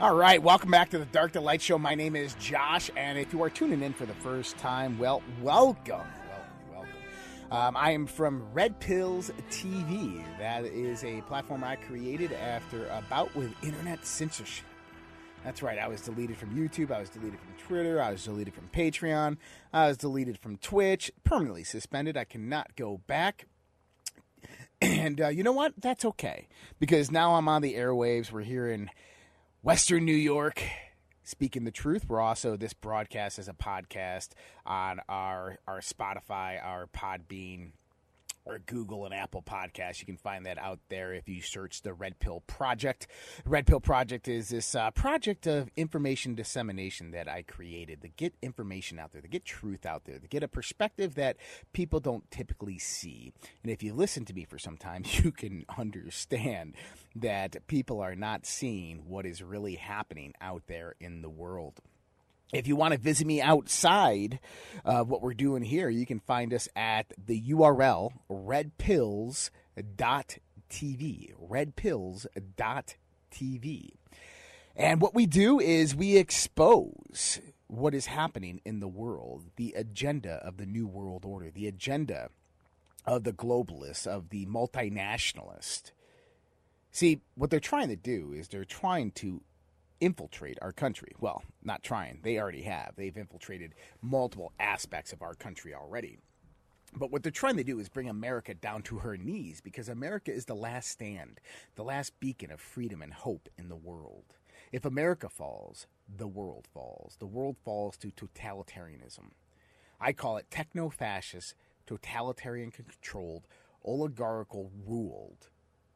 All right, welcome back to the Dark to Light Show. My name is Josh, and if you are tuning in for the first time, well, welcome. Welcome, welcome. Um, I am from Red Pills TV. That is a platform I created after a bout with internet censorship. That's right, I was deleted from YouTube, I was deleted from Twitter, I was deleted from Patreon, I was deleted from Twitch, permanently suspended. I cannot go back. And uh, you know what? That's okay. Because now I'm on the airwaves. We're here in Western New York, speaking the truth. We're also this broadcast as a podcast on our our Spotify, our Podbean, or Google and Apple podcasts. You can find that out there if you search the Red Pill Project. Red Pill Project is this uh, project of information dissemination that I created to get information out there, to get truth out there, to get a perspective that people don't typically see. And if you listen to me for some time, you can understand that people are not seeing what is really happening out there in the world. If you want to visit me outside of what we're doing here, you can find us at the URL redpills.tv. Redpills.tv. And what we do is we expose what is happening in the world, the agenda of the New World Order, the agenda of the globalists, of the multinationalist. See, what they're trying to do is they're trying to infiltrate our country. Well, not trying, they already have. They've infiltrated multiple aspects of our country already. But what they're trying to do is bring America down to her knees because America is the last stand, the last beacon of freedom and hope in the world. If America falls, the world falls. The world falls to totalitarianism. I call it techno fascist, totalitarian controlled, oligarchical ruled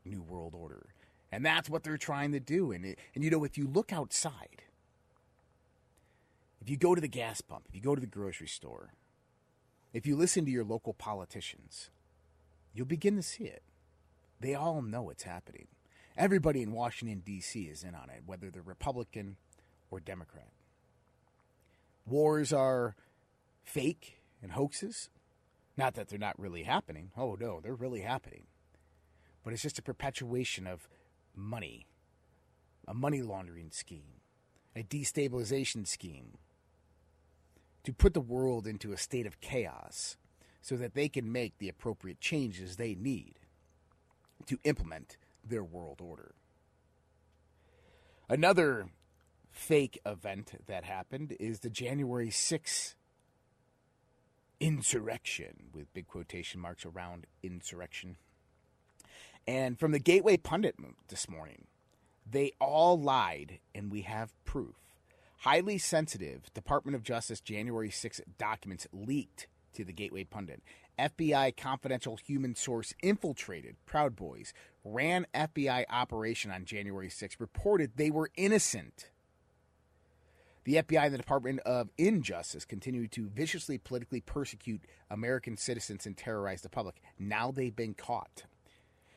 New World Order. And that's what they're trying to do. And, it, and you know, if you look outside, if you go to the gas pump, if you go to the grocery store, if you listen to your local politicians, you'll begin to see it. They all know it's happening. Everybody in Washington, D.C. is in on it, whether they're Republican or Democrat. Wars are fake and hoaxes. Not that they're not really happening. Oh, no, they're really happening. But it's just a perpetuation of money, a money laundering scheme, a destabilization scheme to put the world into a state of chaos so that they can make the appropriate changes they need to implement their world order. Another fake event that happened is the January 6th insurrection, with big quotation marks around insurrection. And from the Gateway Pundit this morning, they all lied, and we have proof. Highly sensitive Department of Justice January 6 documents leaked to the Gateway Pundit. FBI confidential human source infiltrated Proud Boys, ran FBI operation on January 6, reported they were innocent. The FBI and the Department of Injustice continue to viciously politically persecute American citizens and terrorize the public. Now they've been caught.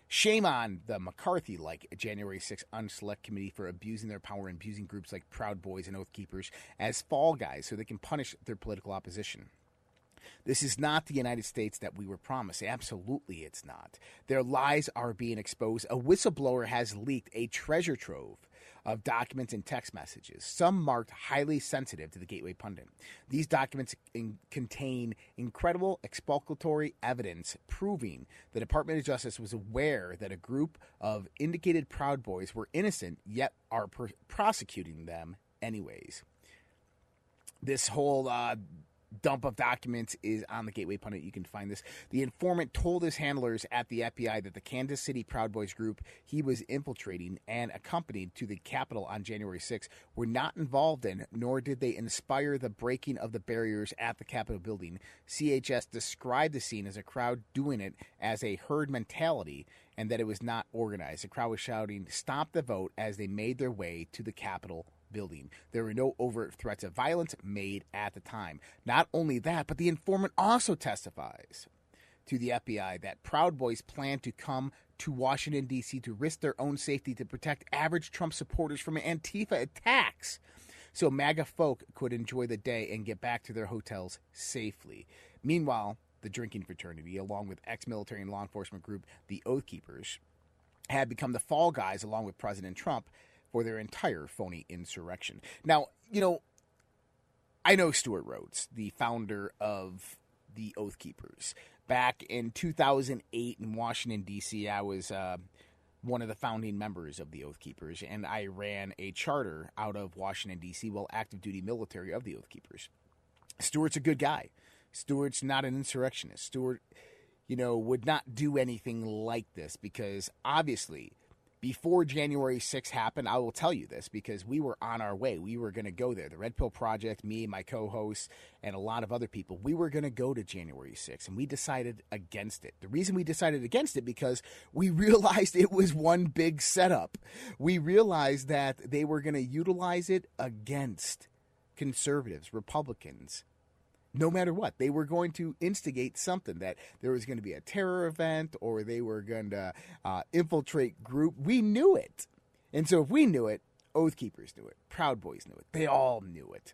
Shame on the McCarthy like January 6th Unselect Committee for abusing their power and abusing groups like Proud Boys and Oath Keepers as fall guys so they can punish their political opposition. This is not the United States that we were promised. Absolutely, it's not. Their lies are being exposed. A whistleblower has leaked a treasure trove of documents and text messages, some marked highly sensitive to the Gateway Pundit. These documents in- contain incredible exculpatory evidence proving the Department of Justice was aware that a group of indicated Proud Boys were innocent, yet are pr- prosecuting them anyways. This whole uh, dump of documents is on the Gateway Pundit. You can find this. The informant told his handlers at the FBI that the Kansas City Proud Boys group he was infiltrating and accompanied to the Capitol on January 6 were not involved in, nor did they inspire the breaking of the barriers at the Capitol building. CHS described the scene as a crowd doing it as a herd mentality and that it was not organized. The crowd was shouting, Stop the vote as they made their way to the Capitol building. There were no overt threats of violence made at the time. Not only that, but the informant also testifies to the FBI that Proud Boys planned to come to Washington, D.C. to risk their own safety to protect average Trump supporters from Antifa attacks so MAGA folk could enjoy the day and get back to their hotels safely. Meanwhile, the drinking fraternity, along with ex military and law enforcement group the Oath Keepers, had become the fall guys along with President Trump or their entire phony insurrection. Now, you know, I know Stewart Rhodes, the founder of the Oath Keepers. Back in 2008 in Washington, D.C., I was uh, one of the founding members of the Oath Keepers, and I ran a charter out of Washington, D.C., while active duty military of the Oath Keepers. Stewart's a good guy. Stewart's not an insurrectionist. Stewart, you know, would not do anything like this because obviously before January 6th happened, I will tell you this because we were on our way. We were going to go there. The Red Pill Project, me, my co hosts, and a lot of other people, we were going to go to January 6th, and we decided against it. The reason we decided against it because we realized it was one big setup. We realized that they were going to utilize it against conservatives, Republicans, no matter what. They were going to instigate something that there was going to be a terror event or they were going to uh, infiltrate group. We knew it. And so if we knew it, Oath Keepers knew it. Proud Boys knew it. They all knew it.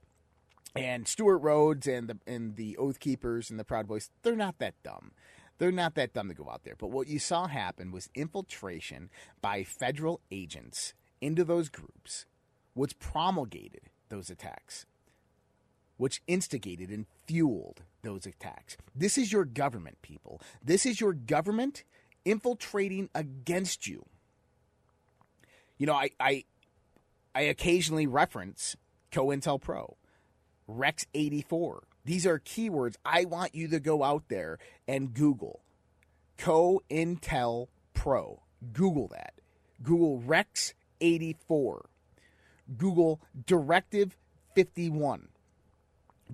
And Stewart Rhodes and the and the Oath Keepers and the Proud Boys, they're not that dumb. They're not that dumb to go out there. But what you saw happen was infiltration by federal agents into those groups, which promulgated those attacks which instigated and fueled those attacks. This is your government, people. This is your government infiltrating against you. You know, I I, I occasionally reference COINTELPRO, Rex 84. These are keywords I want you to go out there and Google. COINTELPRO. Google that. Google Rex 84. Google Directive 51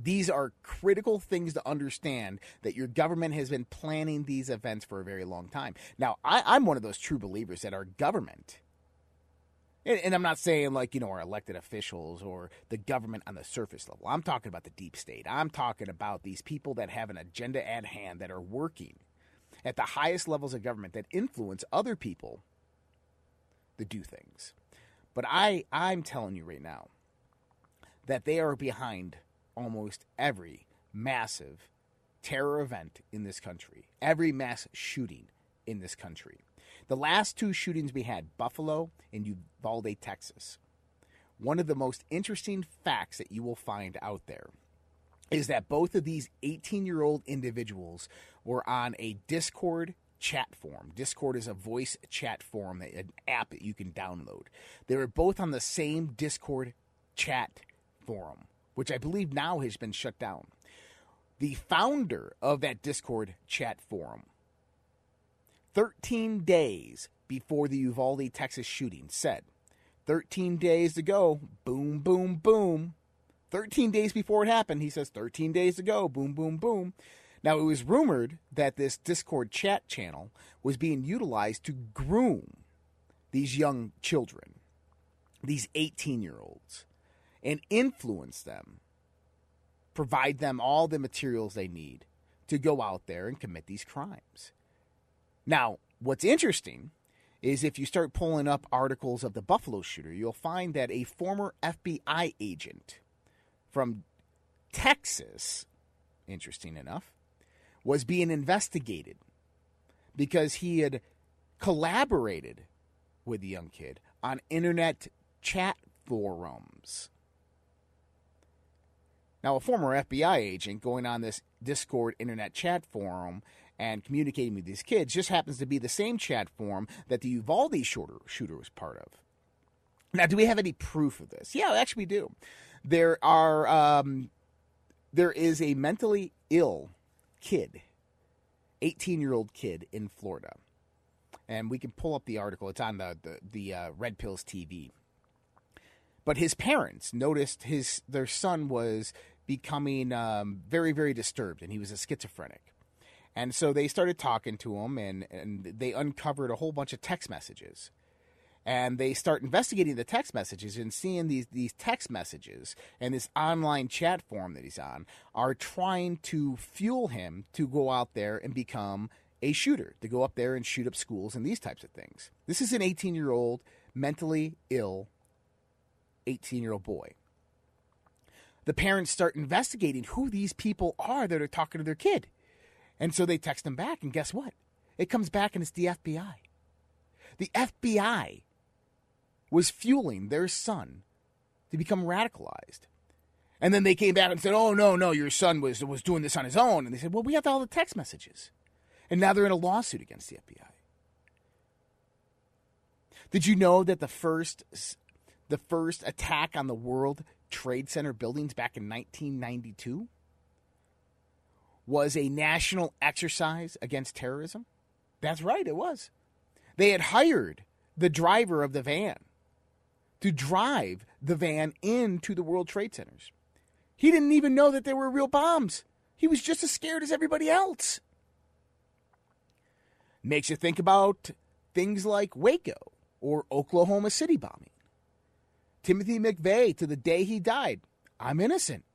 these are critical things to understand that your government has been planning these events for a very long time. Now, I, am one of those true believers that our government, and, and, I'm not saying like, you know, our elected officials or the government on the surface level. I'm talking about the deep state. I'm talking about these people that have an agenda at hand that are working at the highest levels of government that influence other people to do things. But I, I'm telling you right now that they are behind almost every massive terror event in this country, every mass shooting in this country. The last two shootings we had, Buffalo and Uvalde, Texas. One of the most interesting facts that you will find out there is that both of these 18 year old individuals were on a Discord chat forum. Discord is a voice chat forum, an app that you can download. They were both on the same Discord chat forum which I believe now has been shut down. The founder of that Discord chat forum, 13 days before the Uvalde, Texas shooting, said, 13 days to go, boom, boom, boom. 13 days before it happened, he says, 13 days to go, boom, boom, boom. Now, it was rumored that this Discord chat channel was being utilized to groom these young children, these 18 year olds and influence them, provide them all the materials they need to go out there and commit these crimes. Now, what's interesting is if you start pulling up articles of the Buffalo shooter, you'll find that a former FBI agent from Texas, interesting enough, was being investigated because he had collaborated with the young kid on internet chat forums. Now, a former FBI agent going on this Discord internet chat forum and communicating with these kids just happens to be the same chat forum that the Uvalde shooter, was part of. Now, do we have any proof of this? Yeah, actually, we do. There are um, there is a mentally ill kid, 18 year old kid in Florida, and we can pull up the article. It's on the the, the uh, Red Pills TV. But his parents noticed his their son was becoming um, very very disturbed, and he was a schizophrenic. And so they started talking to him, and and they uncovered a whole bunch of text messages. And they start investigating the text messages and seeing these these text messages and this online chat forum that he's on are trying to fuel him to go out there and become a shooter, to go up there and shoot up schools and these types of things. This is an 18 year old mentally ill 18 year old boy. The parents start investigating who these people are that are talking to their kid. And so they text them back, and guess what? It comes back and it's the FBI. The FBI was fueling their son to become radicalized. And then they came back and said, "Oh no, no, your son was was doing this on his own." And they said, "Well, we have all the text messages." And now they're in a lawsuit against the FBI. Did you know that the first the first attack on the World Trade Center buildings back in 1992 was a national exercise against terrorism? That's right, it was. They had hired the driver of the van to drive the van into the World Trade Centers. He didn't even know that there were real bombs. He was just as scared as everybody else. Makes you think about things like Waco or Oklahoma City bombing. Timothy McVeigh, to the day he died, I'm innocent.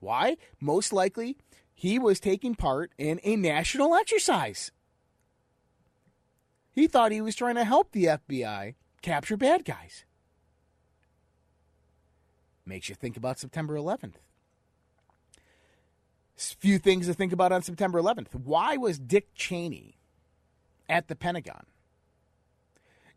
Why? Most likely, he was taking part in a national exercise. He thought he was trying to help the FBI capture bad guys. Makes you think about September 11th. Few things to think about on September 11th. Why was Dick Cheney at the Pentagon?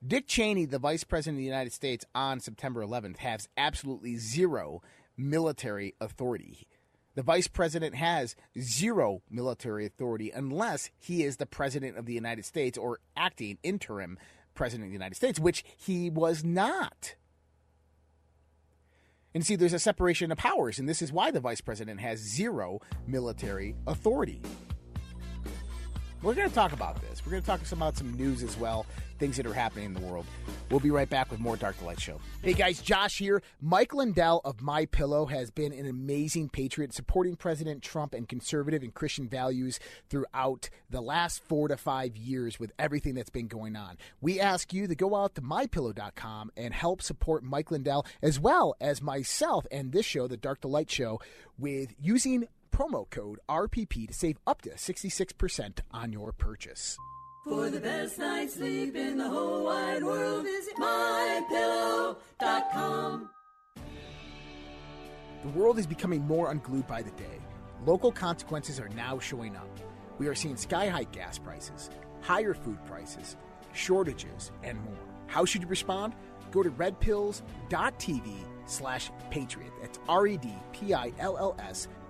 Dick Cheney, the Vice President of the United States on September 11th, has absolutely zero military authority. The Vice President has zero military authority unless he is the President of the United States or acting interim President of the United States, which he was not. And see, there's a separation of powers, and this is why the Vice President has zero military authority. We're going to talk about this. We're going to talk about some news as well, things that are happening in the world. We'll be right back with more Dark to Light Show. Hey guys, Josh here. Mike Lindell of My Pillow has been an amazing patriot, supporting President Trump and conservative and Christian values throughout the last four to five years with everything that's been going on. We ask you to go out to mypillow.com and help support Mike Lindell as well as myself and this show, the Dark to Light Show, with using promo code RPP to save up to 66% on your purchase. For the best night's sleep in the whole wide world, visit mypillow.com. The world is becoming more unglued by the day. Local consequences are now showing up. We are seeing sky high gas prices, higher food prices, shortages, and more. How should you respond? Go to redpills.tv slash patriot. That's R E D P I L L S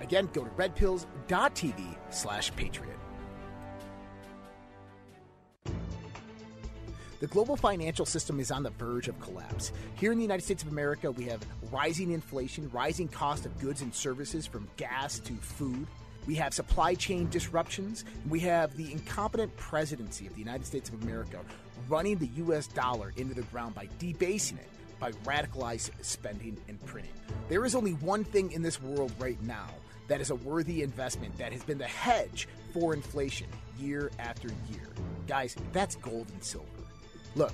Again, go to redpills.tv slash patriot. The global financial system is on the verge of collapse. Here in the United States of America, we have rising inflation, rising cost of goods and services from gas to food. We have supply chain disruptions. We have the incompetent presidency of the United States of America running the U.S. dollar into the ground by debasing it, by radicalized spending and printing. There is only one thing in this world right now that is a worthy investment that has been the hedge for inflation year after year. Guys, that's gold and silver. Look,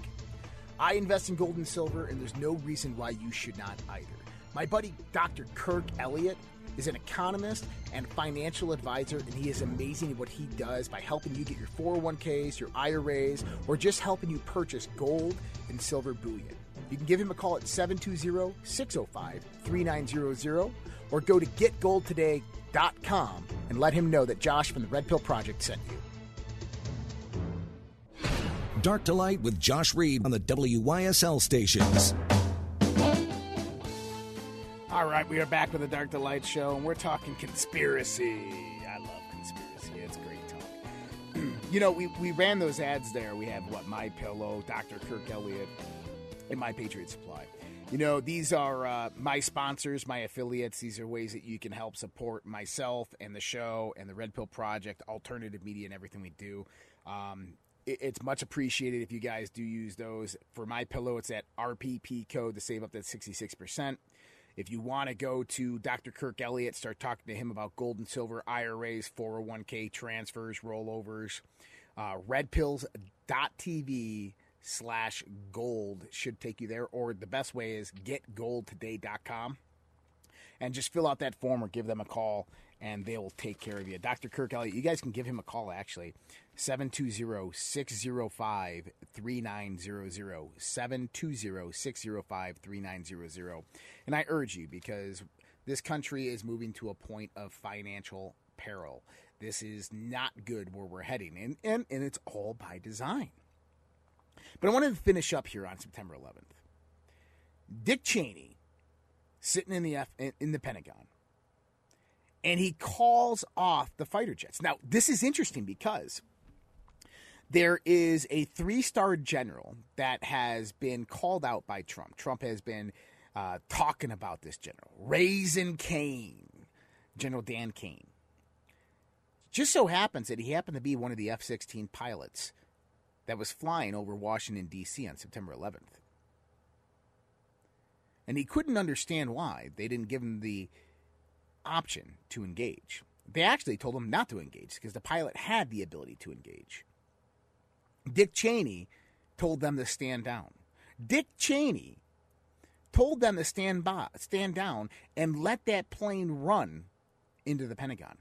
I invest in gold and silver, and there's no reason why you should not either. My buddy Dr. Kirk Elliott is an economist and financial advisor, and he is amazing at what he does by helping you get your 401ks, your IRAs, or just helping you purchase gold and silver bullion. You can give him a call at 720 605 3900 or go to getgoldtoday.com and let him know that Josh from the Red Pill Project sent you. Dark to Light with Josh Reed on the WYSL stations. All right, we are back with the Dark to Light show, and we're talking conspiracy. I love conspiracy. It's great talk. you know, we, we ran those ads there. We have what My Pillow, Dr. Kirk Elliott, and My Patriot Supply. You know, these are uh, my sponsors, my affiliates. These are ways that you can help support myself and the show and the Red Pill Project, alternative media, and everything we do. Um, it, it's much appreciated if you guys do use those. For my pillow, it's at RPP code to save up to 66%. If you want to go to Dr. Kirk Elliott, start talking to him about gold and silver IRAs, 401k transfers, rollovers, uh, redpills.tv slash gold should take you there, or the best way is getgoldtoday.com and just fill out that form or give them a call and they will take care of you. Dr. Kirk Elliott, you guys can give him a call actually. 720-605-3900. 720-605-3900. And I urge you because this country is moving to a point of financial peril. This is not good where we're heading and, and, and it's all by design. But I wanted to finish up here on September 11th. Dick Cheney sitting in the F, in the Pentagon and he calls off the fighter jets. Now, this is interesting because there is a three star general that has been called out by Trump. Trump has been uh, talking about this general, Razin' Caine, General Dan Caine. Just so happens that he happened to be one of the F 16 pilots that was flying over Washington, D.C. on September 11th. And he couldn't understand why they didn't give him the option to engage. They actually told him not to engage because the pilot had the ability to engage. Dick Cheney told them to stand down. Dick Cheney told them to stand by, stand down and let that plane run into the Pentagon.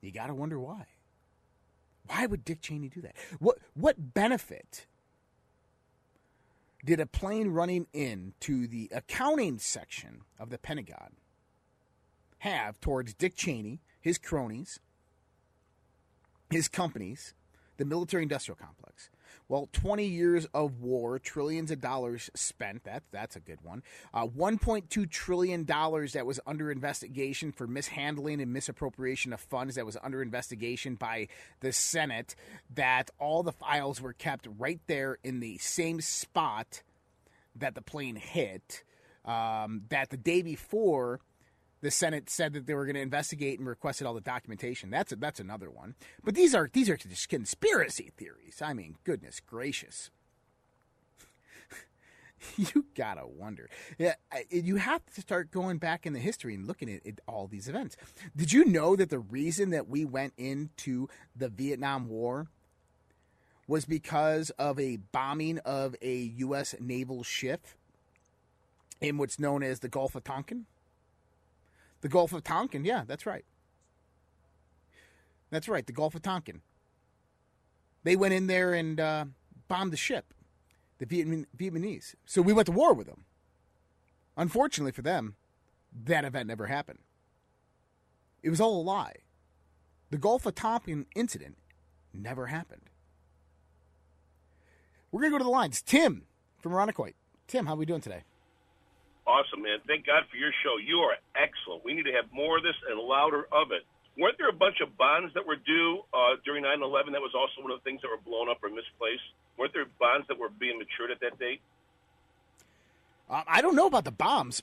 You got to wonder why. Why would Dick Cheney do that? What what benefit did a plane running into the accounting section of the Pentagon have towards Dick Cheney, his cronies, his companies, the military industrial complex? Well, 20 years of war, trillions of dollars spent. That, that's a good one. Uh, $1.2 trillion that was under investigation for mishandling and misappropriation of funds that was under investigation by the Senate. That all the files were kept right there in the same spot that the plane hit. Um, that the day before, the Senate said that they were going to investigate and requested all the documentation. That's a, that's another one. But these are these are just conspiracy theories. I mean, goodness gracious. you gotta wonder. Yeah, you have to start going back in the history and looking at, at all these events. Did you know that the reason that we went into the Vietnam War was because of a bombing of a U.S. naval ship in what's known as the Gulf of Tonkin? The Gulf of Tonkin, yeah, that's right. That's right, the Gulf of Tonkin. They went in there and uh, bombed the ship, the Vietnamese. So we went to war with them. Unfortunately for them, that event never happened. It was all a lie. The Gulf of Tonkin incident never happened. We're going to go to the lines. Tim from Irondequoit. Tim, how are we doing today? Awesome, man. Thank God for your show. You are excellent. We need to have more of this and louder of it. Weren't there a bunch of bonds that were due uh, during 9 11? That was also one of the things that were blown up or misplaced. Weren't there bonds that were being matured at that date? Uh, I don't know about the bombs.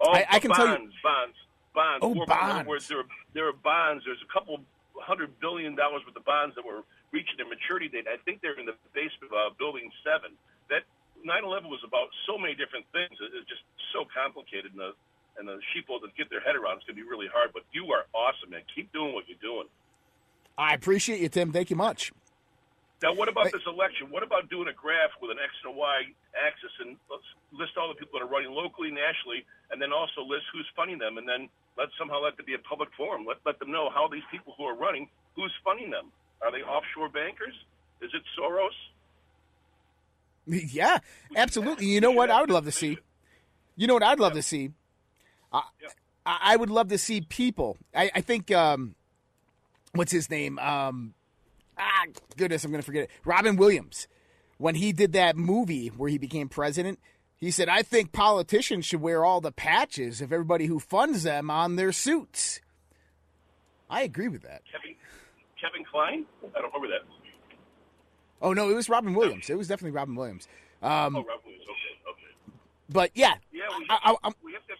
Oh, I, I can bonds, tell you. bonds, bonds. Oh, bonds. Words, there, are, there are bonds. There's a couple hundred billion dollars worth of bonds that were reaching their maturity date. I think they're in the basement of uh, Building 7. That 9/11 was about so many different things. It's just so complicated, and the and the sheeple to get their head around is going to be really hard. But you are awesome, man. Keep doing what you're doing. I appreciate you, Tim. Thank you much. Now, what about this election? What about doing a graph with an X and a Y axis and let's list all the people that are running locally, nationally, and then also list who's funding them, and then let somehow let there be a public forum. Let let them know how these people who are running, who's funding them. Are they offshore bankers? Is it Soros? Yeah, absolutely. You know what I would love to see? You know what I'd love to see? I, I would love to see people. I, I think, um, what's his name? Um, ah, goodness, I'm going to forget it. Robin Williams. When he did that movie where he became president, he said, I think politicians should wear all the patches of everybody who funds them on their suits. I agree with that. Kevin, Kevin Kline? I don't remember that. Oh no, it was Robin Williams. It was definitely Robin Williams. Um, oh, Robin Williams. Okay, okay. But yeah, yeah, we have, I, I, we have to.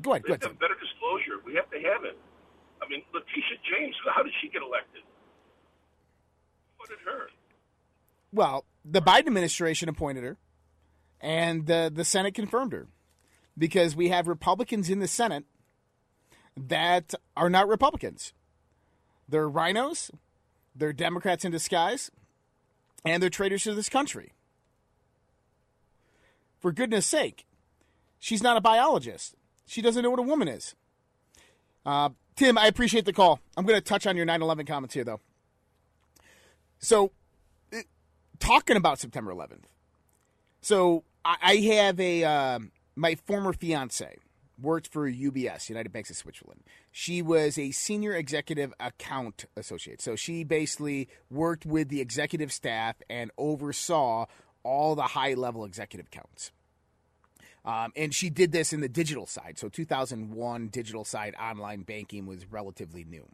Go ahead. We go have ahead. to have better disclosure. We have to have it. I mean, Letitia James. How did she get elected? What did her? Well, the Biden administration appointed her, and the the Senate confirmed her, because we have Republicans in the Senate that are not Republicans. They're RINOs They're Democrats in disguise, and they're traitors to this country. For goodness sake, she's not a biologist. She doesn't know what a woman is. Uh, Tim, I appreciate the call. I'm going to touch on your 9 11 comments here, though. So, it, talking about September 11th. So, I, I have a, uh, my former fiance worked for UBS, United Banks of Switzerland. She was a senior executive account associate. So, she basically worked with the executive staff and oversaw all the high level executive accounts. Um, and she did this in the digital side. So 2001 digital side online banking was relatively new.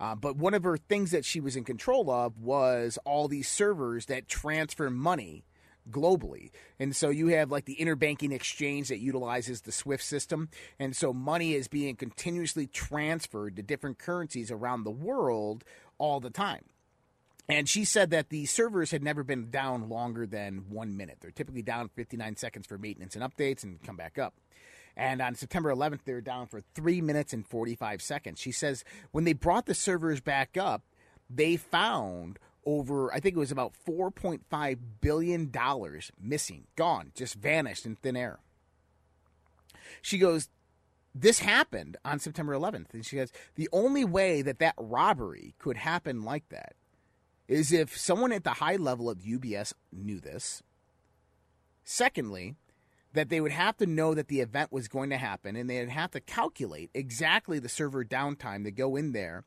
Uh, but one of her things that she was in control of was all these servers that transfer money globally. And so you have like the interbanking exchange that utilizes the SWIFT system. And so money is being continuously transferred to different currencies around the world all the time. And she said that the servers had never been down longer than one minute. They're typically down 59 seconds for maintenance and updates and come back up. And on September 11th, they were down for three minutes and 45 seconds. She says when they brought the servers back up, they found over, I think it was about $4.5 billion missing, gone, just vanished in thin air. She goes, this happened on September 11th. And she goes, the only way that that robbery could happen like that is if someone at the high level of UBS knew this. Secondly, that they would have to know that the event was going to happen and they'd have to calculate exactly the server downtime to go in there,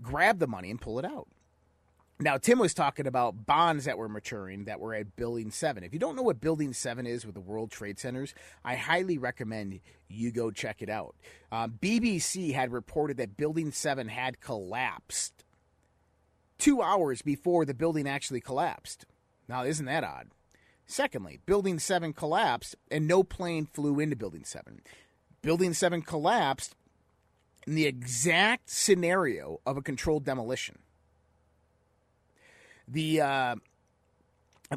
grab the money, and pull it out. Now, Tim was talking about bonds that were maturing that were at Building 7. If you don't know what Building 7 is with the World Trade Centers, I highly recommend you go check it out. Uh, BBC had reported that Building 7 had collapsed two hours before the building actually collapsed. Now, isn't that odd? Secondly, Building 7 collapsed and no plane flew into Building 7. Building 7 collapsed in the exact scenario of a controlled demolition. The, uh,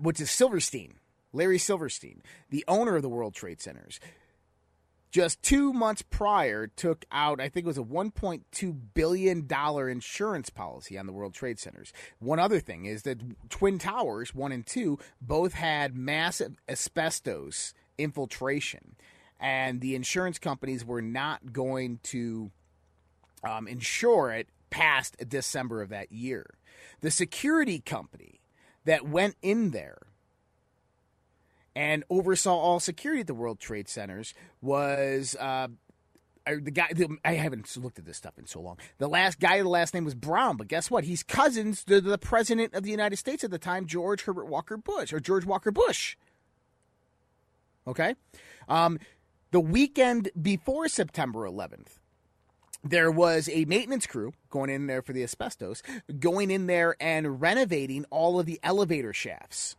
which is Silverstein, Larry Silverstein, the owner of the World Trade Centers, just two months prior took out i think it was a 1.2 billion dollar insurance policy on the world trade centers. One other thing is that twin towers 1 and 2 both had massive asbestos infiltration. And the insurance companies were not going to um, insure it past december of that year the security company that went in there and oversaw all security at the World Trade Centers was uh, the guy. The, I haven't looked at this stuff in so long. The last guy, the last name was Brown, but guess what? He's cousins to the president of the United States at the time, George Herbert Walker Bush or George Walker Bush. Okay, um, the weekend before September 11th. There was a maintenance crew going in there for the asbestos, going in there and renovating all of the elevator shafts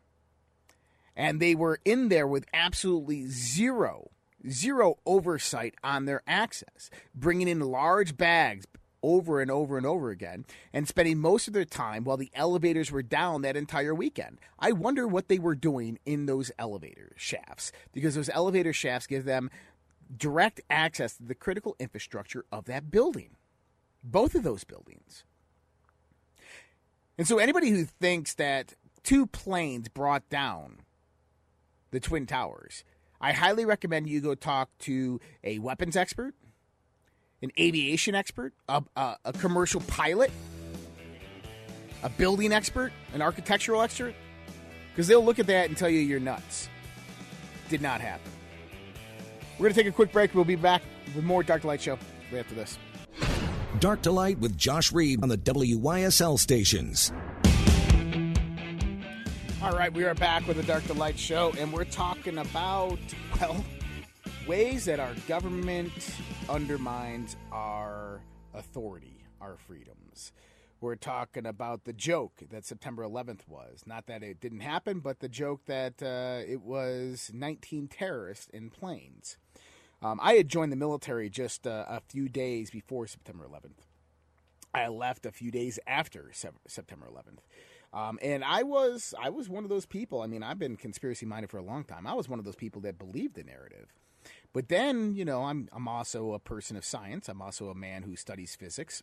and they were in there with absolutely zero zero oversight on their access bringing in large bags over and over and over again and spending most of their time while the elevators were down that entire weekend. I wonder what they were doing in those elevator shafts because those elevator shafts give them direct access to the critical infrastructure of that building. Both of those buildings. And so anybody who thinks that two planes brought down the Twin Towers. I highly recommend you go talk to a weapons expert, an aviation expert, a, a, a commercial pilot, a building expert, an architectural expert, because they'll look at that and tell you you're nuts. Did not happen. We're going to take a quick break. We'll be back with more Dark Light Show right after this. Dark to Light with Josh Reed on the WYSL stations. All right, we are back with the Dark to Light show, and we're talking about, well, ways that our government undermines our authority, our freedoms. We're talking about the joke that September 11th was. Not that it didn't happen, but the joke that uh, it was 19 terrorists in planes. Um, I had joined the military just uh, a few days before September 11th. I left a few days after September 11th. Um, and I was I was one of those people. I mean, I've been conspiracy minded for a long time. I was one of those people that believed the narrative. But then, you know, I'm I'm also a person of science. I'm also a man who studies physics.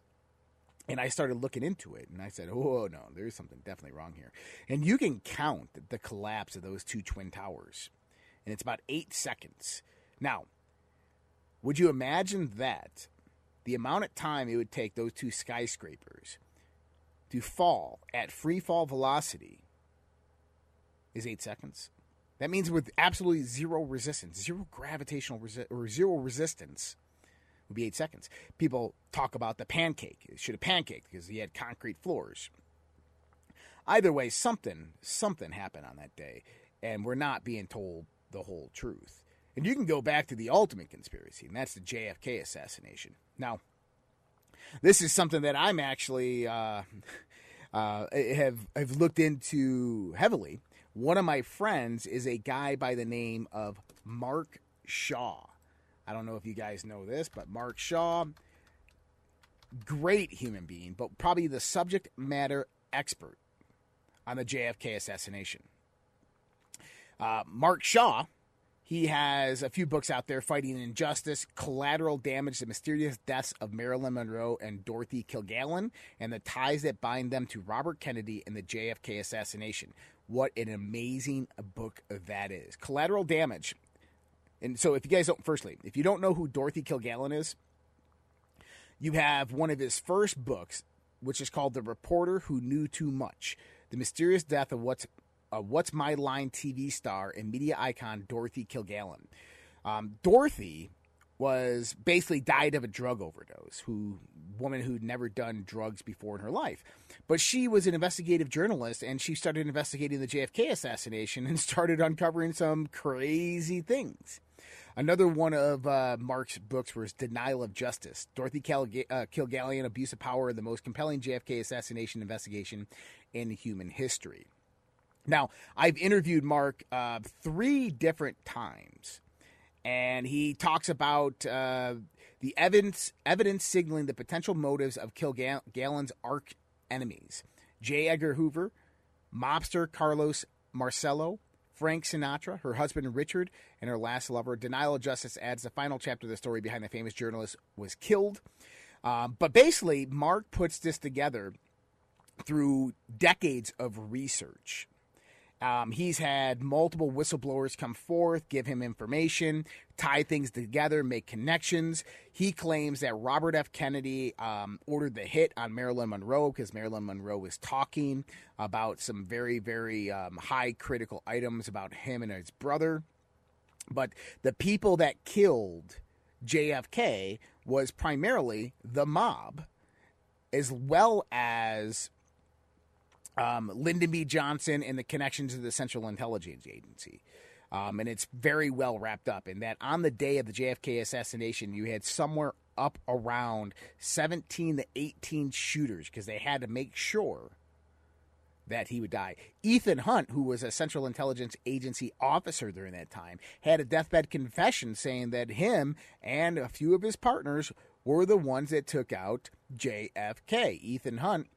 And I started looking into it, and I said, "Oh no, there's something definitely wrong here." And you can count the collapse of those two twin towers, and it's about eight seconds. Now, would you imagine that the amount of time it would take those two skyscrapers to fall at free fall velocity is eight seconds? That means with absolutely zero resistance, zero gravitational resi- or zero resistance would be eight seconds. People talk about the pancake. It should have pancaked because he had concrete floors. Either way, something something happened on that day, and we're not being told the whole truth. And you can go back to the ultimate conspiracy, and that's the JFK assassination. Now, this is something that I'm actually uh, uh, have have looked into heavily. One of my friends is a guy by the name of Mark Shaw. I don't know if you guys know this, but Mark Shaw, great human being, but probably the subject matter expert on the JFK assassination. Uh, Mark Shaw, he has a few books out there fighting injustice, collateral damage, the mysterious deaths of Marilyn Monroe and Dorothy Kilgallen, and the ties that bind them to Robert Kennedy and the JFK assassination. What an amazing book that is. Collateral damage and so, if you guys don't, firstly, if you don't know who Dorothy Kilgallen is, you have one of his first books, which is called The Reporter Who Knew Too Much The Mysterious Death of What's, uh, What's My Line TV star and media icon Dorothy Kilgallen. Um, Dorothy was basically died of a drug overdose, who woman who'd never done drugs before in her life. But she was an investigative journalist and she started investigating the JFK assassination and started uncovering some crazy things. Another one of uh, Mark's books was Denial of Justice. Dorothy Kilga- uh, Abuse of Power, the most compelling JFK assassination investigation in human history. Now, I've interviewed Mark uh, three different times, and he talks about uh, the evidence evidence signaling the potential motives of Kilgallen's arch enemies: J. Edgar Hoover, mobster Carlos Marcello, Frank Sinatra, her husband Richard, and her last lover. Denial of Justice adds the final chapter of the story behind the famous journalist was killed. Um, but basically, Mark puts this together through decades of research. Um, he's had multiple whistleblowers come forth, give him information, tie things together, make connections. He claims that Robert F. Kennedy um, ordered the hit on Marilyn Monroe because Marilyn Monroe was talking about some very, very um, high critical items about him and his brother. But the people that killed JFK was primarily the mob, as well as um, Lyndon B. Johnson and the connections to the Central Intelligence Agency. Um, and it's very well wrapped up in that on the day of the JFK assassination, you had somewhere up around 17 to 18 shooters because they had to make sure that he would die. Ethan Hunt, who was a Central Intelligence Agency officer during that time, had a deathbed confession saying that him and a few of his partners were the ones that took out JFK. Ethan Hunt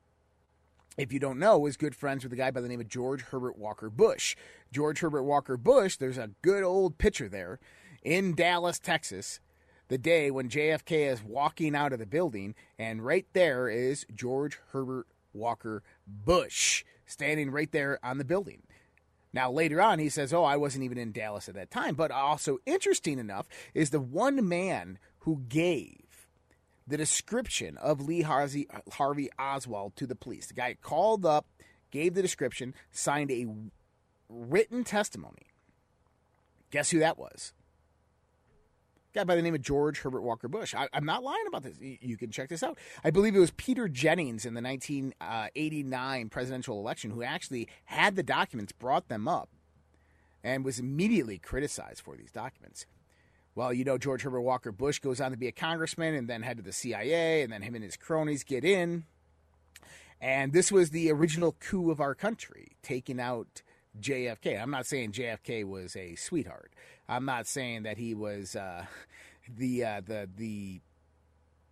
if you don't know, was good friends with a guy by the name of George Herbert Walker Bush. George Herbert Walker Bush, there's a good old picture there in Dallas, Texas, the day when JFK is walking out of the building, and right there is George Herbert Walker Bush standing right there on the building. Now, later on, he says, Oh, I wasn't even in Dallas at that time. But also, interesting enough, is the one man who gave the description of Lee Harvey, Harvey Oswald to the police. The guy called up, gave the description, signed a written testimony. Guess who that was? guy by the name of George Herbert Walker Bush. I, am not lying about this. You can check this out. I believe it was Peter Jennings in the 1989 uh, presidential election who actually had the documents, brought them up, and was immediately criticized for these documents. Well, you know, George Herbert Walker Bush goes on to be a congressman and then head to the CIA, and then him and his cronies get in. And this was the original coup of our country, taking out JFK. I'm not saying JFK was a sweetheart. I'm not saying that he was uh, the uh, the the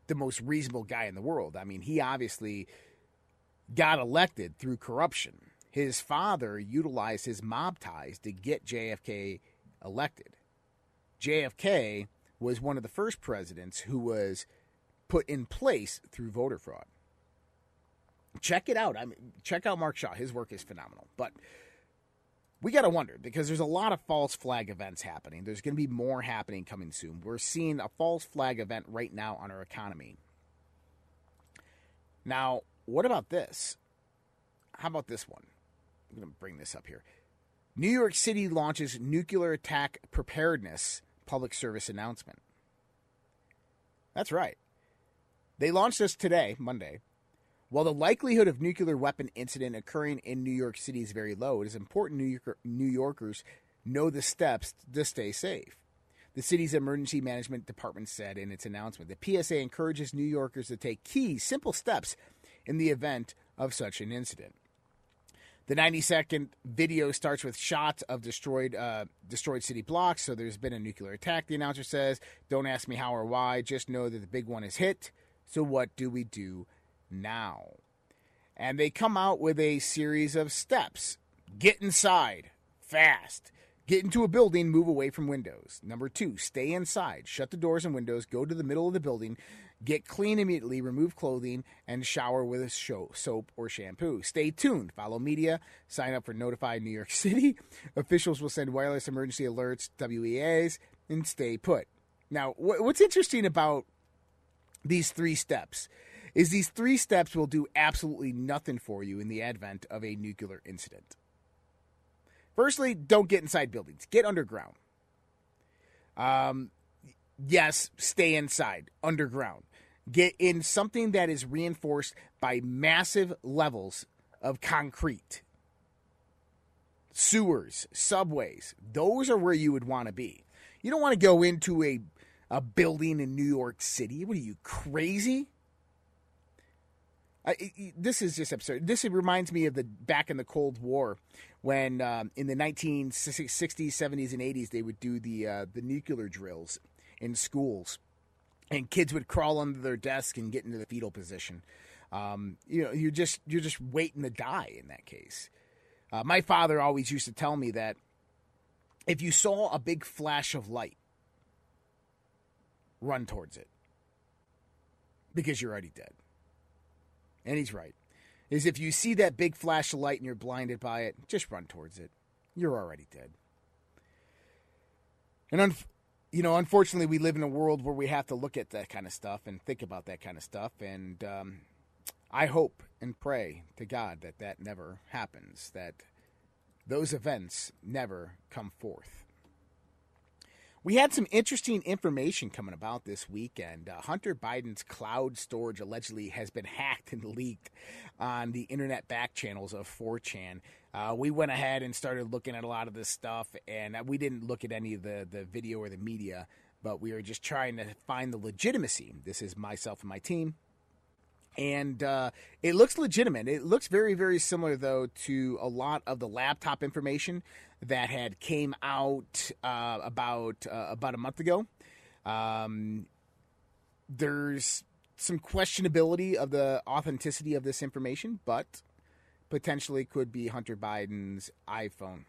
the most reasonable guy in the world. I mean, he obviously got elected through corruption. His father utilized his mob ties to get JFK elected. JFK was one of the first presidents who was put in place through voter fraud. check it out. I mean, check out Mark Shaw. His work is phenomenal. But we got to wonder because there's a lot of false flag events happening. There's going to be more happening coming soon. We're seeing a false flag event right now on our economy. Now, what about this? How about this one? I'm going to bring this up here. New York City launches nuclear attack preparedness public service announcement. That's right. They launched this today, Monday. While the likelihood of nuclear weapon incident occurring in New York City is very low, it is important New, Yorker, New Yorkers know the steps to stay safe. The city's emergency management department said in its announcement the PSA encourages New Yorkers to take key, simple steps in the event of such an incident. The 90 second video starts with shots of destroyed uh, destroyed city blocks. So there's been a nuclear attack. The announcer says, "Don't ask me how or why. Just know that the big one is hit. So what do we do now?" And they come out with a series of steps. Get inside fast. Get into a building, move away from windows. Number two, stay inside. Shut the doors and windows. Go to the middle of the building. Get clean immediately. Remove clothing and shower with a show, soap or shampoo. Stay tuned. Follow media. Sign up for Notify New York City. Officials will send wireless emergency alerts, WEAs, and stay put. Now, what's interesting about these three steps is these three steps will do absolutely nothing for you in the advent of a nuclear incident. Firstly, don't get inside buildings. Get underground. Um, yes, stay inside, underground. Get in something that is reinforced by massive levels of concrete. Sewers, subways, those are where you would want to be. You don't want to go into a, a building in New York City. What are you, crazy? I, this is just absurd. This reminds me of the back in the Cold War when um, in the 1960s, 70s, and 80s they would do the uh, the nuclear drills in schools, and kids would crawl under their desk and get into the fetal position. Um, you know, you're just you're just waiting to die in that case. Uh, my father always used to tell me that if you saw a big flash of light, run towards it because you're already dead. And he's right. Is if you see that big flash of light and you're blinded by it, just run towards it. You're already dead. And un- you know, unfortunately, we live in a world where we have to look at that kind of stuff and think about that kind of stuff. And um, I hope and pray to God that that never happens, that those events never come forth. We had some interesting information coming about this weekend. Uh, Hunter Biden's cloud storage allegedly has been hacked and leaked on the internet back channels of 4chan. Uh, we went ahead and started looking at a lot of this stuff, and we didn't look at any of the, the video or the media, but we were just trying to find the legitimacy. This is myself and my team and uh, it looks legitimate. It looks very, very similar though to a lot of the laptop information that had came out uh, about uh, about a month ago. Um, there's some questionability of the authenticity of this information, but potentially could be Hunter Biden's iPhone.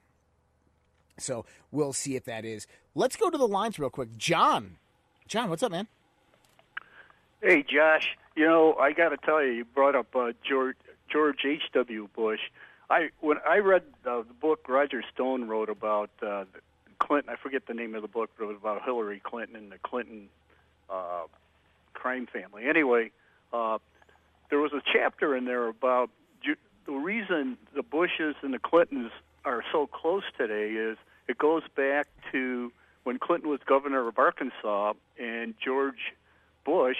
So we'll see if that is. Let's go to the lines real quick. John, John, what's up, man? Hey, Josh. You know, I got to tell you, you brought up uh, George George H. W. Bush. I when I read uh, the book Roger Stone wrote about uh, Clinton, I forget the name of the book, but it was about Hillary Clinton and the Clinton uh, crime family. Anyway, uh, there was a chapter in there about ju- the reason the Bushes and the Clintons are so close today is it goes back to when Clinton was governor of Arkansas and George Bush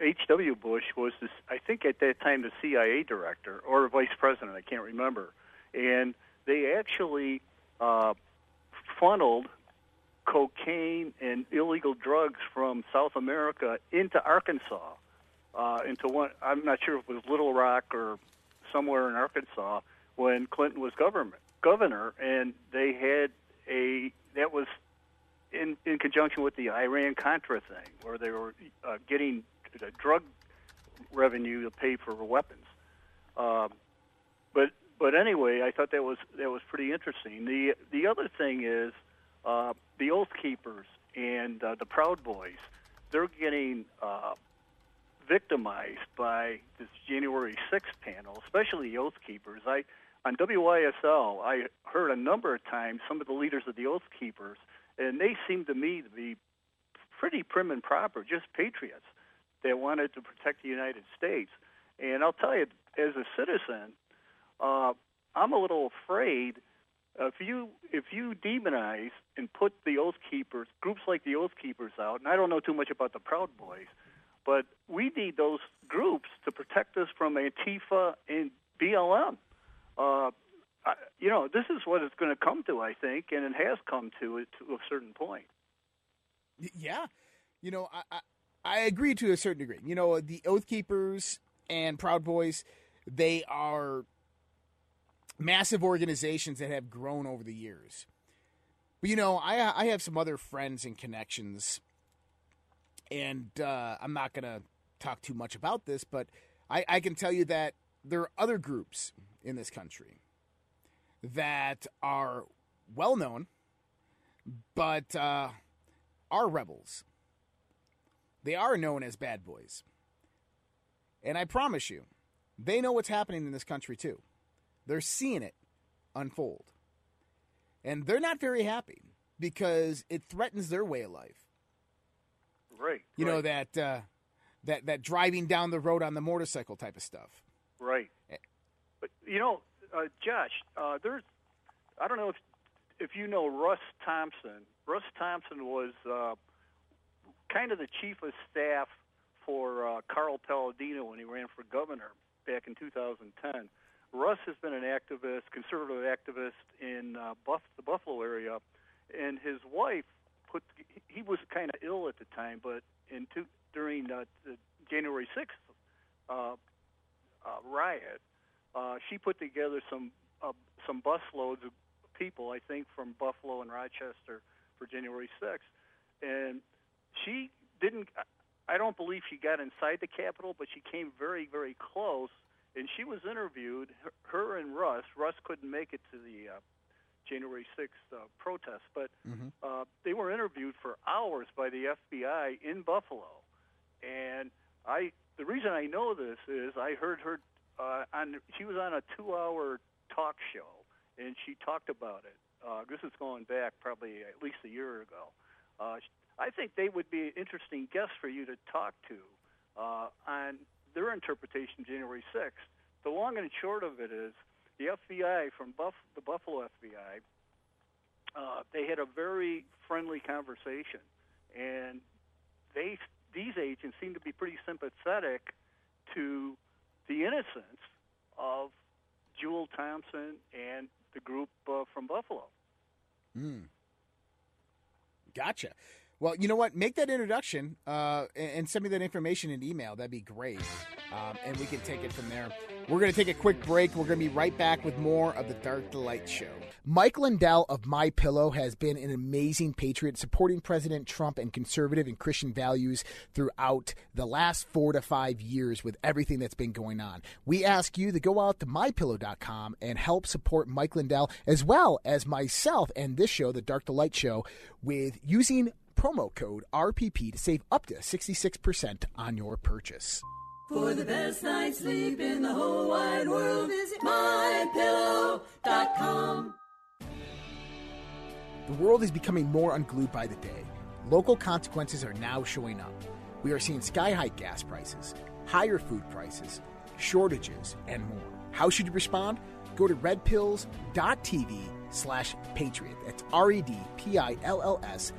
H.W. Bush was, this, I think at that time, the CIA director or vice president, I can't remember. And they actually uh, funneled cocaine and illegal drugs from South America into Arkansas, uh, into one, I'm not sure if it was Little Rock or somewhere in Arkansas when Clinton was government, governor, and they had a, that was in, in conjunction with the Iran Contra thing, where they were uh, getting drug revenue to pay for weapons. Um, but but anyway, I thought that was that was pretty interesting. The the other thing is uh, the Oath Keepers and uh, the Proud Boys. They're getting uh, victimized by this January 6th panel, especially the Oath Keepers. I on WYSL, I heard a number of times some of the leaders of the Oath Keepers, and they seemed to me to be pretty prim and proper, just patriots that wanted to protect the United States. And I'll tell you, as a citizen, uh, I'm a little afraid if you if you demonize and put the Oath Keepers, groups like the Oath Keepers out, and I don't know too much about the Proud Boys, but we need those groups to protect us from Antifa and BLM. Uh, I, you know, this is what it's going to come to, I think, and it has come to to a certain point. Yeah, you know, I, I I agree to a certain degree. You know, the Oath Keepers and Proud Boys, they are massive organizations that have grown over the years. But you know, I I have some other friends and connections, and uh, I'm not gonna talk too much about this, but I, I can tell you that there are other groups in this country that are well known, but uh, are rebels. They are known as bad boys. And I promise you, they know what's happening in this country too. They're seeing it unfold. And they're not very happy because it threatens their way of life. Right. You right, know that uh, that that driving down the road on the motorcycle type of stuff. Right. But you know, uh, Josh, uh, there's I don't know if if you know Russ Thompson. Russ Thompson was uh, kind of the chief of staff for uh, Carl Paladino when he ran for governor back in 2010. Russ has been an activist, conservative activist in uh, Buff, the Buffalo area, and his wife put. He was kind of ill at the time, but in two, during uh, the January 6th uh, uh, riot, uh, she put together some uh, some bus loads of people, I think, from Buffalo and Rochester for January 6th, and she didn't. I don't believe she got inside the Capitol, but she came very, very close and she was interviewed. Her, her and Russ. Russ couldn't make it to the uh, January 6th uh, protest, but Mm-hmm. uh, they were interviewed for hours by the FBI in Buffalo. And I, the reason I know this is I heard her uh, on. She was on a two-hour talk show, and she talked about it. Uh, this is going back probably at least a year ago. Uh, I think they would be interesting guests for you to talk to uh, on their interpretation January 6th. The long and short of it is the FBI from Buff, the Buffalo FBI, uh, they had a very friendly conversation, and they these agents seem to be pretty sympathetic to the innocence of Jewel Thompson and the group uh, from Buffalo. Mm. Gotcha. Well, you know what? Make that introduction uh, and, send me that information in email. That'd be great. Um, and we can take it from there. We're going to take a quick break. We're going to be right back with more of the Dark to Light Show. Mike Lindell of My Pillow has been an amazing patriot, supporting President Trump and conservative and Christian values throughout the last four to five years with everything that's been going on. We ask you to go out to mypillow.com and help support Mike Lindell as well as myself and this show, the Dark to Light Show, with using promo code RPP to save up to 66% on your purchase. For the best night's sleep in the whole wide world, visit mypillow.com. The world is becoming more unglued by the day. Local consequences are now showing up. We are seeing sky high gas prices, higher food prices, shortages, and more. How should you respond? Go to redpills.tv slash patriot. That's R-E-D-P-I-L-L-S dot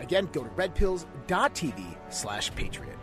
Again, go to redpills.tv slash patriot.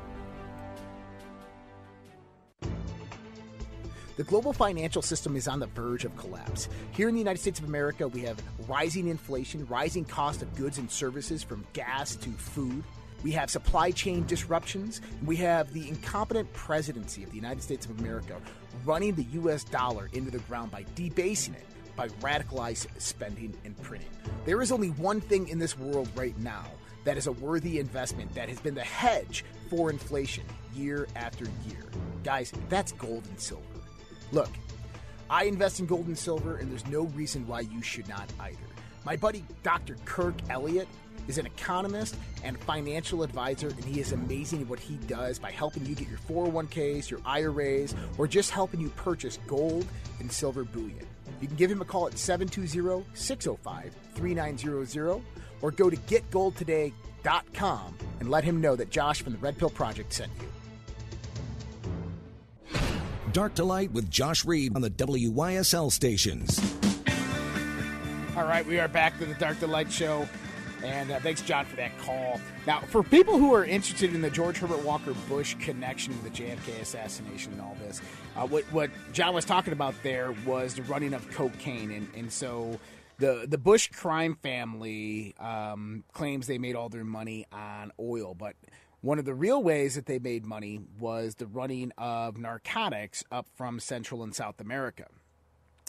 The global financial system is on the verge of collapse. Here in the United States of America, we have rising inflation, rising cost of goods and services from gas to food. we have supply chain disruptions, we have the incompetent presidency of the United States of America running the US dollar into the ground by debasing it, by radicalized spending and printing. There is only one thing in this world right now that is a worthy investment that has been the hedge for inflation year after year. Guys, that's gold and silver. Look, I invest in gold and silver, and there's no reason why you should not either. My buddy Dr. Kirk Elliott is an economist and financial advisor, and he is amazing at what he does by helping you get your 401ks, your IRAs, or just helping you purchase gold and silver bullion. You can give him a call at 720 605 3900 or go to getgoldtoday.com and let him know that Josh from the Red Pill Project sent you. Dark to Light with Josh Reed on the WYSL stations. All right, we are back to the Dark to Light show. And uh, thanks, John, for that call. Now, for people who are interested in the George Herbert Walker Bush connection to the JFK assassination and all this, uh, what, what John was talking about there was the running of cocaine. And, and so the, the Bush crime family um, claims they made all their money on oil. But one of the real ways that they made money was the running of narcotics up from Central and South America.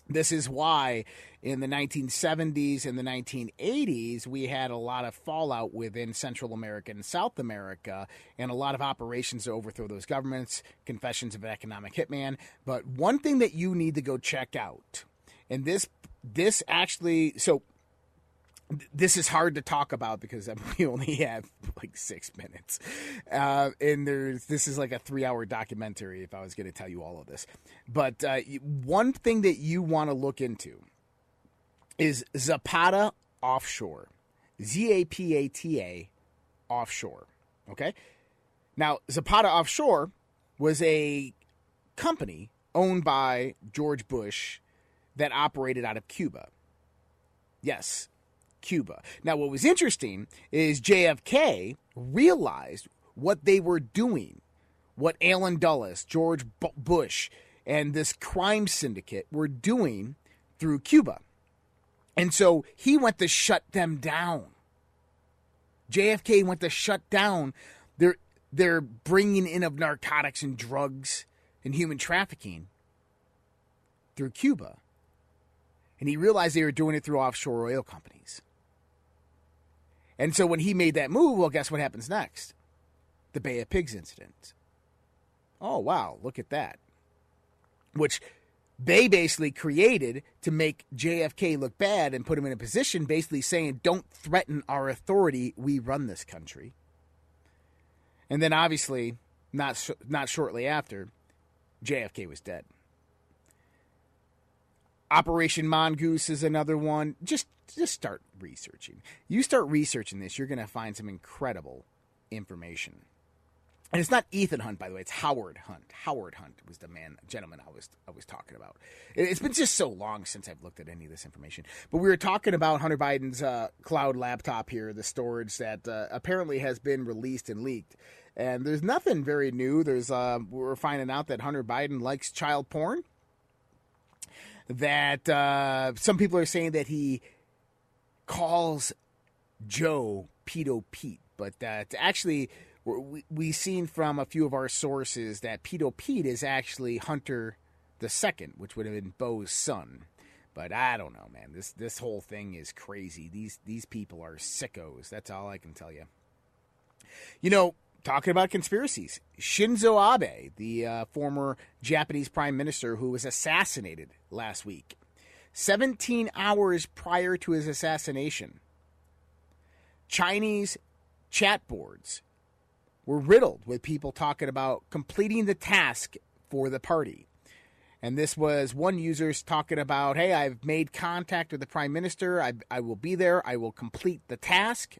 This is why in the 1970s and the 1980s, we had a lot of fallout within Central America and South America and a lot of operations to overthrow those governments, confessions of an economic hitman. But one thing that you need to go check out, and this this actually so this is hard to talk about because we only have like six minutes, uh, and there's this is like a three-hour documentary. If I was going to tell you all of this, but uh, one thing that you want to look into is Zapata Offshore, Z A P A T A Offshore. Okay, now Zapata Offshore was a company owned by George Bush that operated out of Cuba. Yes, Cuba. Now, what was interesting is JFK realized what they were doing, what Allen Dulles, George Bush, and this crime syndicate were doing through Cuba. And so he went to shut them down. JFK went to shut down their, their bringing in of narcotics and drugs and human trafficking through Cuba. And he realized they were doing it through offshore oil companies. And so when he made that move, well, guess what happens next? The Bay of Pigs incident. Oh, wow, look at that. Which they basically created to make JFK look bad and put him in a position basically saying, don't threaten our authority. We run this country. And then obviously, not, not shortly after, JFK was dead. Operation Mongoose is another one. Just just start researching. You start researching this, you're going to find some incredible information. And it's not Ethan Hunt, by the way. It's Howard Hunt. Howard Hunt was the man, gentleman I was I was talking about. It's been just so long since I've looked at any of this information. But we were talking about Hunter Biden's uh, cloud laptop here, the storage that uh, apparently has been released and leaked. And there's nothing very new. There's uh, we're finding out that Hunter Biden likes child porn that uh, some people are saying that he calls Joe Pedo Pete, but that actually we we seen from a few of our sources that Pedo Pete is actually Hunter the second, which would have been Beau's son. But I don't know, man. This this whole thing is crazy. These these people are sickos. That's all I can tell you. You know, talking about conspiracies, Shinzo Abe, the uh, former Japanese prime minister who was assassinated last week, 17 hours prior to his assassination, Chinese chat boards were riddled with people talking about completing the task for the party. And this was one user's talking about, hey, I've made contact with the prime minister. I, I will be there. I will complete the task.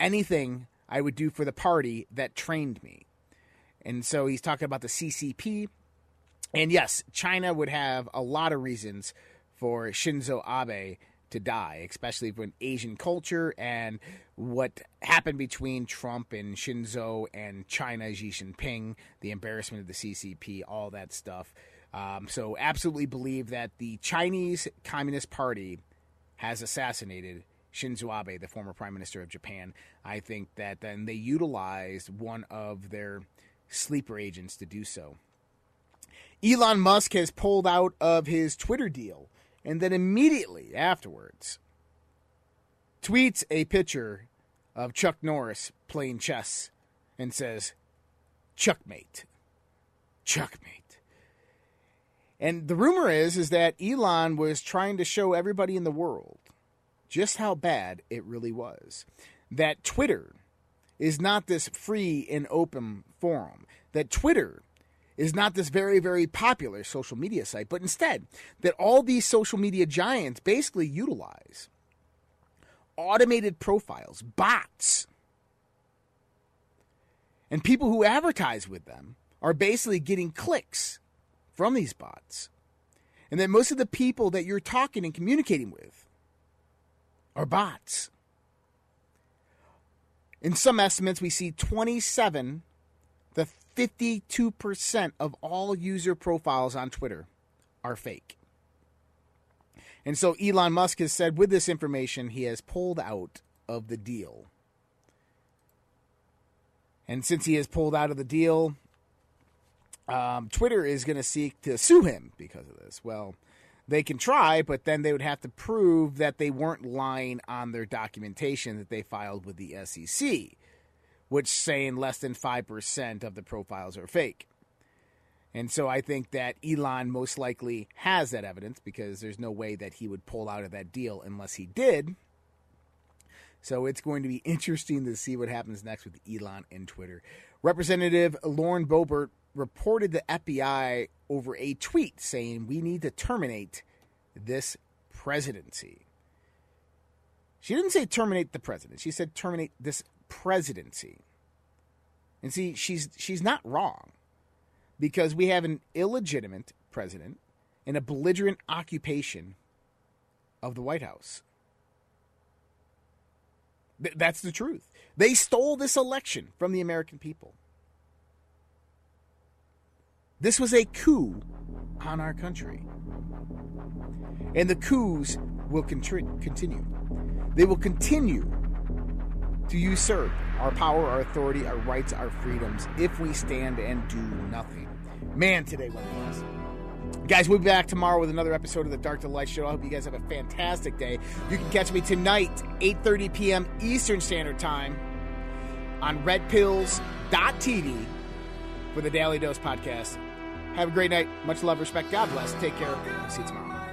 Anything I would do for the party that trained me. And so he's talking about the CCP. And yes, China would have a lot of reasons for Shinzo Abe to die, especially for Asian culture and what happened between Trump and Shinzo and China, Xi Jinping, the embarrassment of the CCP, all that stuff. Um, so, absolutely believe that the Chinese Communist Party has assassinated Shinzo Abe, the former prime minister of Japan. I think that then they utilized one of their sleeper agents to do so. Elon Musk has pulled out of his Twitter deal and then immediately afterwards tweets a picture of Chuck Norris playing chess and says, Chuckmate. Chuckmate. And the rumor is is that Elon was trying to show everybody in the world just how bad it really was. That Twitter is not this free and open forum. That Twitter is not this very, very popular social media site, but instead that all these social media giants basically utilize automated profiles, bots. And people who advertise with them are basically getting clicks from these bots. And that most of the people that you're talking and communicating with are bots. In some estimates, we see 27 to 52% of all user profiles on Twitter are fake. And so Elon Musk has said with this information, he has pulled out of the deal. And since he has pulled out of the deal, um, Twitter is going to seek to sue him because of this. Well, they can try, but then they would have to prove that they weren't lying on their documentation that they filed with the SEC, which saying less than 5% of the profiles are fake. And so I think that Elon most likely has that evidence because there's no way that he would pull out of that deal unless he did. So it's going to be interesting to see what happens next with Elon and Twitter. Representative Lauren Boebert reported the FBI over a tweet saying we need to terminate this presidency. She didn't say terminate the president. She said terminate this presidency. And see, she's she's not wrong because we have an illegitimate president and a belligerent occupation of the White House. Th- that's the truth. They stole this election from the American people. This was a coup on our country. And the coups will continue. They will continue to usurp our power, our authority, our rights, our freedoms if we stand and do nothing. Man, today went fast. Guys, we'll be back tomorrow with another episode of the Dark to Light Show. I hope you guys have a fantastic day. You can catch me tonight, 8.30 p.m. Eastern Standard Time on redpills.tv for the Daily Dose podcast. Have a great night. Much love, respect. God bless. Take care. See you tomorrow.